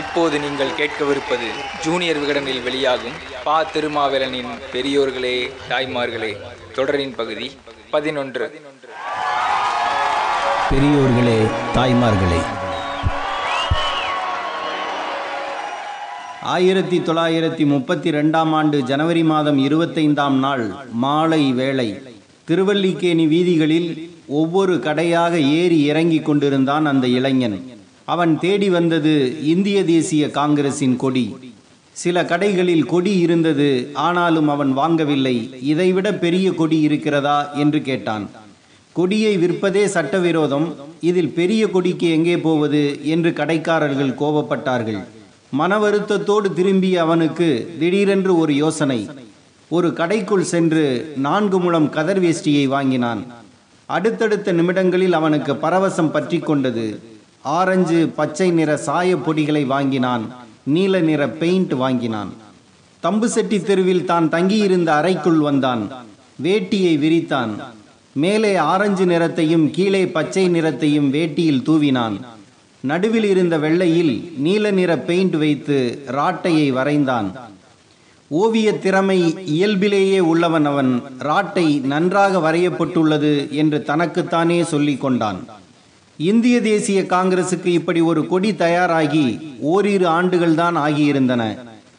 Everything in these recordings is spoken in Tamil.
இப்போது நீங்கள் கேட்கவிருப்பது ஜூனியர் விகடனில் வெளியாகும் பா திருமாவேலனின் பெரியோர்களே தாய்மார்களே தொடரின் பகுதி பதினொன்று. பெரியோர்களே தாய்மார்களே. ஆயிரத்தி தொள்ளாயிரத்தி முப்பத்தி ரெண்டாம் ஆண்டு ஜனவரி மாதம் இருபத்தைந்தாம் நாள் மாலை வேளை திருவல்லிக்கேணி வீதிகளில் ஒவ்வொரு கடையாக ஏறி இறங்கிக் கொண்டிருந்தான் அந்த இளைஞன். அவன் தேடி வந்தது இந்திய தேசிய காங்கிரசின் கொடி. சில கடைகளில் கொடி இருந்தது ஆனாலும் அவன் வாங்கவில்லை. இதைவிட பெரிய கொடி இருக்கிறதா என்று கேட்டான். கொடியை விற்பதே சட்டவிரோதம். இதில் பெரிய கொடிக்கு எங்கே போவது என்று கடைக்காரர்கள் கோபப்பட்டார்கள். மன வருத்தத்தோடு திரும்பிய அவனுக்கு திடீரென்று ஒரு யோசனை. ஒரு கடைக்குள் சென்று நான்கு முழம் கதர் வேஷ்டியை வாங்கினான். அடுத்தடுத்த நிமிடங்களில் அவனுக்கு பரவசம் பற்றி கொண்டது. ஆரஞ்சு பச்சை நிற சாய பொடிகளை வாங்கினான் நீல நிற பெயிண்ட் வாங்கினான். தம்புசெட்டி தெருவில் தான் தங்கியிருந்த அறைக்குள் வந்தான் வேட்டியை விரித்தான். மேலே ஆரஞ்சு நிறத்தையும் கீழே பச்சை நிறத்தையும் வேட்டியில் தூவினான். நடுவில் இருந்த வெள்ளையில் நீல நிற பெயிண்ட் வைத்து ராட்டையை வரைந்தான். ஓவிய திறமை இயல்பிலேயே உள்ளவன் அவன் ராட்டை நன்றாக வரையப்பட்டுள்ளது என்று தனக்குத்தானே சொல்லிக் கொண்டான் இந்திய தேசிய காங்கிரசுக்கு இப்படி ஒரு கொடி தயாராகி ஓரிரு ஆண்டுகள் தான் ஆகியிருந்தன.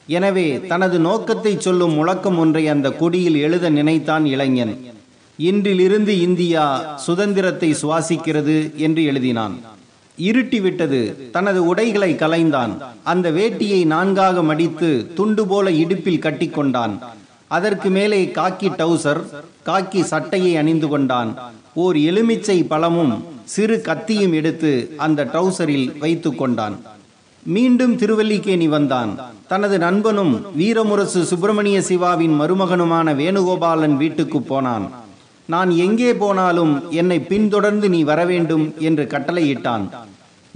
எனவே தனது நோக்கத்தை சொல்லும் முழக்கம் ஒன்றை அந்த கொடியில் எழுத நினைத்தான் இளைஞன். இன்றிலிருந்து இந்தியா சுதந்திரத்தை சுவாசிக்கிறது என்று எழுதினான். இருட்டி விட்டது தனது உடைகளை கலைந்தான். அந்த வேட்டியை நான்காக மடித்து துண்டு போல இடுப்பில் கட்டிக்கொண்டான். அதற்கு மேலே காக்கி டவுசர் காக்கி சட்டையை அணிந்து கொண்டான். ஓர் எலுமிச்சை பழமும் சிறு கத்தியும் எடுத்து அந்த ட்ரௌசரில் வைத்து கொண்டான். மீண்டும் திருவல்லிக்கேணி வந்தான். தனது நண்பனும் வீரமுரசு சுப்பிரமணிய சிவாவின் மருமகனுமான வேணுகோபாலன் வீட்டுக்கு போனான். நான் எங்கே போனாலும் என்னை பின்தொடர்ந்து நீ வரவேண்டும் என்று கட்டளையிட்டான்.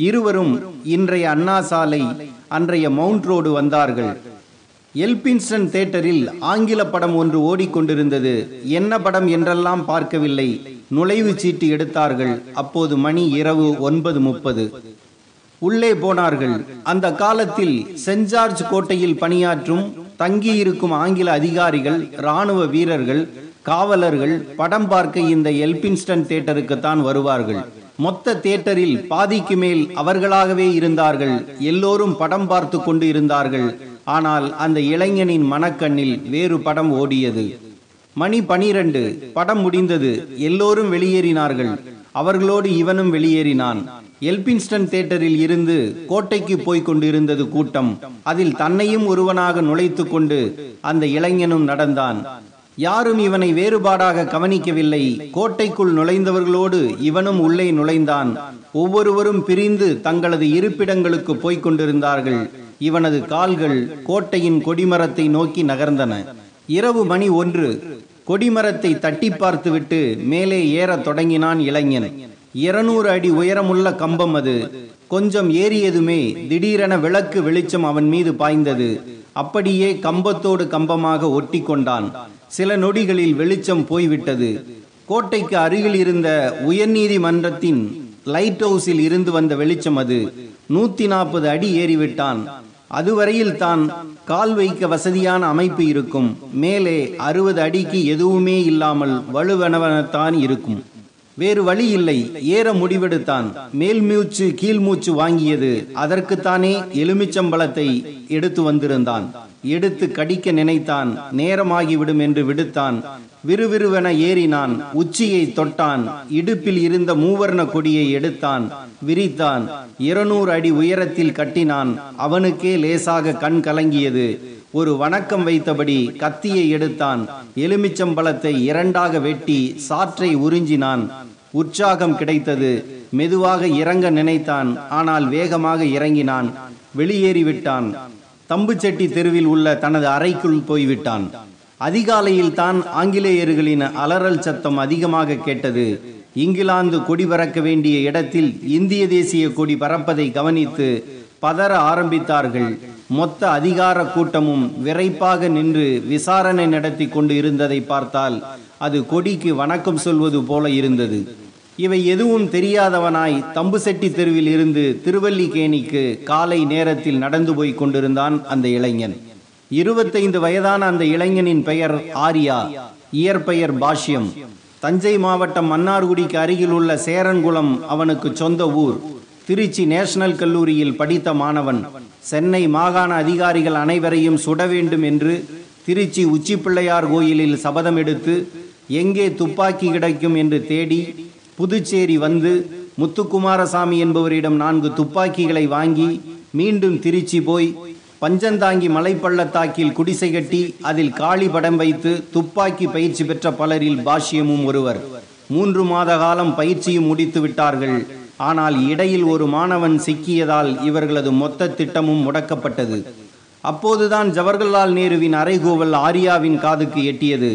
இருவரும் இன்றைய அண்ணா சாலை அன்றைய மவுண்ட் ரோடு வந்தார்கள். எல்பின்ஸ்டன் தேட்டரில் ஆங்கில படம் ஒன்று ஓடிக்கொண்டிருந்தது. என்ன படம் என்றெல்லாம் பார்க்கவில்லை. நுழைவுச் சீட்டு எடுத்தார்கள். அப்போது மணி இரவு ஒன்பது முப்பது. உள்ளே போனார்கள். அந்த காலத்தில் சென்ட் ஜார்ஜ் கோட்டையில் பணியாற்றும் தங்கியிருக்கும் ஆங்கில அதிகாரிகள் இராணுவ வீரர்கள் காவலர்கள் படம் பார்க்க இந்த எல்பின்ஸ்டன் தேட்டருக்குத்தான் வருவார்கள். மொத்த தேட்டரில் பாதிக்கு மேல் அவர்களாகவே இருந்தார்கள். எல்லோரும் படம் பார்த்து கொண்டு இருந்தார்கள். ஆனால் அந்த இளைஞனின் மனக்கண்ணில் வேறு படம் ஓடியது. மணி பனிரெண்டு படம் முடிந்தது. எல்லோரும் வெளியேறினார்கள். அவர்களோடு இவனும் வெளியேறினான். எல்பின்ஸ்டன் தேட்டரில் இருந்து கோட்டைக்கு போய்க் கொண்டிருந்தது கூட்டம். அதில் தன்னையும் ஒருவனாக நுழைத்து கொண்டு அந்த இளைஞனும் நடந்தான். யாரும் இவனை வேறுபாடாக கவனிக்கவில்லை. கோட்டைக்குள் நுழைந்தவர்களோடு இவனும் உள்ளே நுழைந்தான். ஒவ்வொருவரும் பிரிந்து தங்களது இருப்பிடங்களுக்கு போய்க் கொண்டிருந்தார்கள். இவனது கால்கள் கோட்டையின் கொடிமரத்தை நோக்கி நகர்ந்தன. இரவு மணி ஒன்று. கொடிமரத்தை தட்டி பார்த்துவிட்டு மேலே ஏறத் தொடங்கினான் இளைஞன். இருநூறு அடி உயரமுள்ள கம்பம் அது. கொஞ்சம் ஏறியதுமே திடீரென விளக்கு வெளிச்சம் அவன் மீது பாய்ந்தது. அப்படியே கம்பத்தோடு கம்பமாக ஒட்டி கொண்டான். சில நொடிகளில் வெளிச்சம் போய்விட்டது. கோட்டைக்கு அருகில் இருந்த உயர்நீதிமன்றத்தின் லைட் ஹவுஸில் இருந்து வந்த வெளிச்சம் அது. நூத்தி நாற்பது அடி ஏறிவிட்டான். அதுவரையில் தான் கால் வைக்க வசதியான அமைப்பு இருக்கும். மேலே அறுபது அடிக்கு எதுவுமே இல்லாமல் வலுவெனவனத்தான் இருக்கும். வேறு வழி இல்லை. ஏற முடிவெடுத்தான். மேல் மூச்சு கீழ் மூச்சு வாங்கியது. அதற்குத்தானே எலுமிச்சம்பழத்தை எடுத்து வந்திருந்தான். எடுத்து கடிக்க நினைத்தான். நேரமாகிவிடும் என்று விடுத்தான். விறுவிறுவென ஏறினான். உச்சியை தொட்டான். இடுப்பில் இருந்த மூவர்ண கொடியை எடுத்தான். விரித்தான். இருநூறு அடி உயரத்தில் கட்டினான். அவனுக்கே லேசாக கண் கலங்கியது. ஒரு வணக்கம் வைத்தபடி கத்தியை எடுத்தான். எலுமிச்சம்பழத்தை இரண்டாக வெட்டி சாற்றை உறிஞ்சினான். உற்சாகம் கிடைத்தது. மெதுவாக இறங்க நினைத்தான். ஆனால் வேகமாக இறங்கினான். வெளியேறிவிட்டான். தம்புச்செட்டி தெருவில் உள்ள தனது அறைக்குள் போய்விட்டான். அதிகாலையில் தான் ஆங்கிலேயர்களின் அலறல் சத்தம் அதிகமாக கேட்டது. இங்கிலாந்து கொடி பறக்க வேண்டிய இடத்தில் இந்திய தேசிய கொடி பறப்பதை கவனித்து பதற ஆரம்பித்தார்கள். மொத்த அதிகார கூட்டமும் விரைப்பாக நின்று விசாரணை நடத்தி கொண்டு இருந்ததை பார்த்தால் அது கொடிக்கு வணக்கம் சொல்வது போல இருந்தது. இவை எதுவும் தெரியாதவனாய் தம்புசெட்டி தெருவில் இருந்து திருவல்லிக்கேணிக்கு காலை நேரத்தில் நடந்து போய் கொண்டிருந்தான் அந்த இளைஞன். இருபத்தைந்து வயதான அந்த இளைஞனின் பெயர் ஆர்யா இயற்பெயர் பாஷ்யம். தஞ்சை மாவட்டம் மன்னார்குடிக்கு அருகில் உள்ள சேரன்குளம் அவனுக்கு சொந்த ஊர். திருச்சி நேஷனல் கல்லூரியில் படித்த மாணவன் சென்னை மாகாண அதிகாரிகள் அனைவரையும் சுட வேண்டும் என்று திருச்சி உச்சிப்பிள்ளையார் கோயிலில் சபதம் எடுத்து எங்கே துப்பாக்கி கிடைக்கும்? என்று தேடி புதுச்சேரி வந்து முத்துக்குமாரசாமி என்பவரிடம் நான்கு துப்பாக்கிகளை வாங்கி மீண்டும் திருச்சி போய் பஞ்சந்தாங்கி மலைப்பள்ளத்தாக்கில் குடிசை கட்டி அதில் காளி படம் வைத்து துப்பாக்கி பயிற்சி பெற்ற பலரில் பாஷ்யமும் ஒருவர். மூன்று மாத காலம் பயிற்சியும் முடித்து விட்டார்கள். ஆனால் இடையில் ஒரு மாணவன் சிக்கியதால் இவர்களது மொத்த திட்டமும் முடக்கப்பட்டது. அப்போதுதான் ஜவஹர்லால் நேருவின் அறைகூவல் ஆரியாவின் காதுக்கு எட்டியது.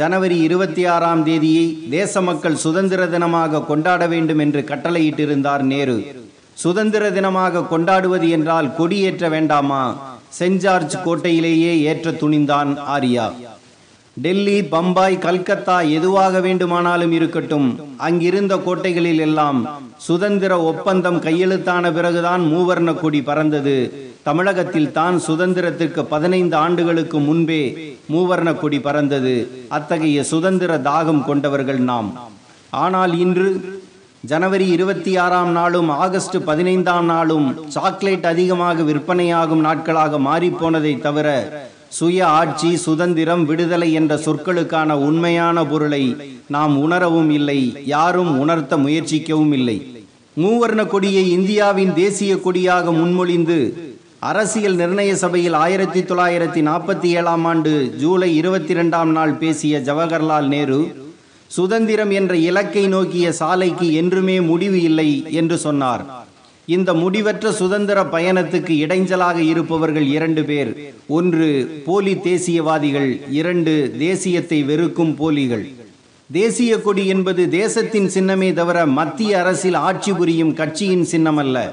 ஜனவரி இருபத்தி ஆறாம் தேதியை தேச மக்கள் சுதந்திர தினமாக கொண்டாட வேண்டும் என்று கட்டளையிட்டிருந்தார் நேரு. சுதந்திர தினமாக கொண்டாடுவது என்றால் கொடியேற்ற வேண்டாமா? சென்ட் ஜார்ஜ் கோட்டையிலேயே ஏற்ற துணிந்தான் ஆரியா. டெல்லி பம்பாய் கல்கத்தா எதுவாக வேண்டுமானாலும் இருக்கட்டும். அங்கிருந்த கோட்டைகளில் எல்லாம் சுதந்திர ஒப்பந்தம் கையெழுத்தான பிறகுதான் மூவர்ண கொடி பறந்தது. தமிழகத்தில் தான் சுதந்திரத்திற்கு பதினைந்து ஆண்டுகளுக்கு முன்பே மூவர்ண கொடி பறந்தது. அத்தகைய சுதந்திர தாகம் கொண்டவர்கள் நாம். ஆனால் இன்று ஜனவரி இருபத்தி ஆறாம் நாளும் ஆகஸ்ட் பதினைந்தாம் நாளும் சாக்லேட் அதிகமாக விற்பனையாகும் நாட்களாக மாறிப்போனதை தவிர சுய ஆட்சி சுதந்திரம் விடுதலை என்ற சொற்களுக்கான உண்மையான பொருளை நாம் உணரவும் இல்லை யாரும் உணர்த்த முயற்சிக்கவும் இல்லை. மூவர்ண கொடியை இந்தியாவின் தேசிய கொடியாக முன்மொழிந்து அரசியல் நிர்ணய சபையில் ஆயிரத்தி தொள்ளாயிரத்தி நாற்பத்தி ஏழாம் ஆண்டு ஜூலை இருபத்தி ரெண்டாம் நாள் பேசிய ஜவஹர்லால் நேரு சுதந்திரம் என்ற இலக்கை நோக்கிய சாலைக்கு என்றுமே முடிவு இல்லை என்று சொன்னார். இந்த முடிவற்ற சுதந்திர பயணத்துக்கு இடைஞ்சலாக இருப்பவர்கள் இரண்டு பேர். ஒன்று போலி தேசியவாதிகள். இரண்டு தேசியத்தை வெறுக்கும் போலிகள். தேசிய கொடி என்பது தேசத்தின் சின்னமே தவிர மத்திய அரசில் ஆட்சி புரியும் கட்சியின் சின்னமல்ல.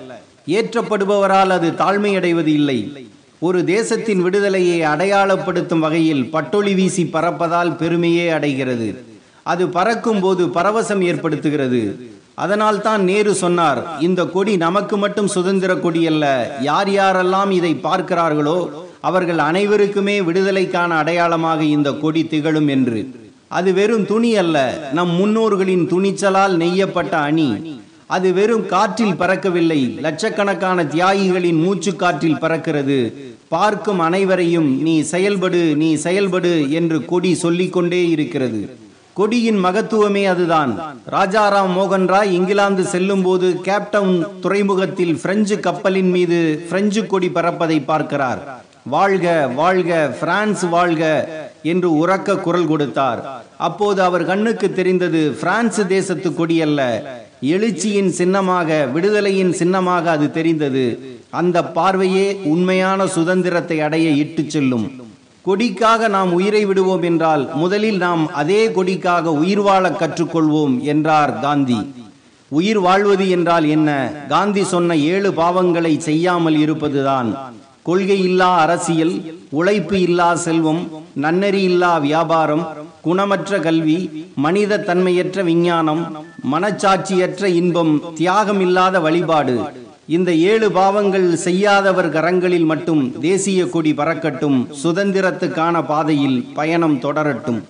ஏற்றப்படுபவரால் அது தாழ்மையடைவது இல்லை. ஒரு தேசத்தின் விடுதலையை அடையாளப்படுத்தும் வகையில் பட்டொளி வீசி பறப்பதால் பெருமையே அடைகிறது. அது பறக்கும் போது பரவசம் ஏற்படுத்துகிறது. அதனால் தான் நேரு சொன்னார் இந்த கொடி நமக்கு மட்டும் சுதந்திர கொடி அல்ல யார் யாரெல்லாம் இதை பார்க்கிறார்களோ அவர்கள் அனைவருக்குமே விடுதலைக்கான அடையாளமாக இந்த கொடி திகழும் என்று. அது வெறும் துணி அல்ல நம் முன்னோர்களின் துணிச்சலால் நெய்யப்பட்ட அணி. அது வெறும் காற்றில் பறக்கவில்லை லட்சக்கணக்கான தியாகிகளின் மூச்சு காற்றில் பறக்கிறது. பார்க்கும் அனைவரையும் நீ செயல்படு நீ செயல்படு என்று கொடி சொல்லிக்கொண்டே இருக்கிறது. கொடியின் மகத்துவமே அதுதான். ராஜாராம் மோகன் ராய் இங்கிலாந்து செல்லும் போது கேப்டவுன் துறைமுகத்தில் பிரெஞ்சு கப்பலின் மீது பிரெஞ்சு கொடி பறப்பதை பார்க்கிறார். வாழ்க வாழ்க பிரான்ஸ் வாழ்க என்று உறக்க குரல் கொடுத்தார். அப்போது அவர் கண்ணுக்கு தெரிந்தது பிரான்ஸ் தேசத்து கொடி அல்ல எழுச்சியின் சின்னமாக விடுதலையின் சின்னமாக அது தெரிந்தது. அந்த பார்வையே உண்மையான சுதந்திரத்தை அடைய இட்டுச் செல்லும். கொடிக்காக நாம் உயிரை விடுவோம் என்றால் முதலில் நாம் அதே கொடிக்காக உயிர் வாழ கற்றுக்கொள்வோம் என்றார் காந்தி. உயிர் வாழ்வது என்றால் என்ன? காந்தி சொன்ன ஏழு பாவங்களை செய்யாமல் இருப்பதுதான். கொள்கை இல்லா அரசியல் உழைப்பு இல்லா செல்வம் நன்னெறி இல்லா வியாபாரம் குணமற்ற கல்வி மனித தன்மையற்ற விஞ்ஞானம் மனச்சாட்சியற்ற இன்பம் தியாகம் இல்லாத வழிபாடு. இந்த ஏழு பாவங்கள் செய்யாதவர் கரங்களில் மட்டும் தேசிய கொடி பறக்கட்டும் சுதந்திரத்துக்கான பாதையில் பயணம் தொடரட்டும்.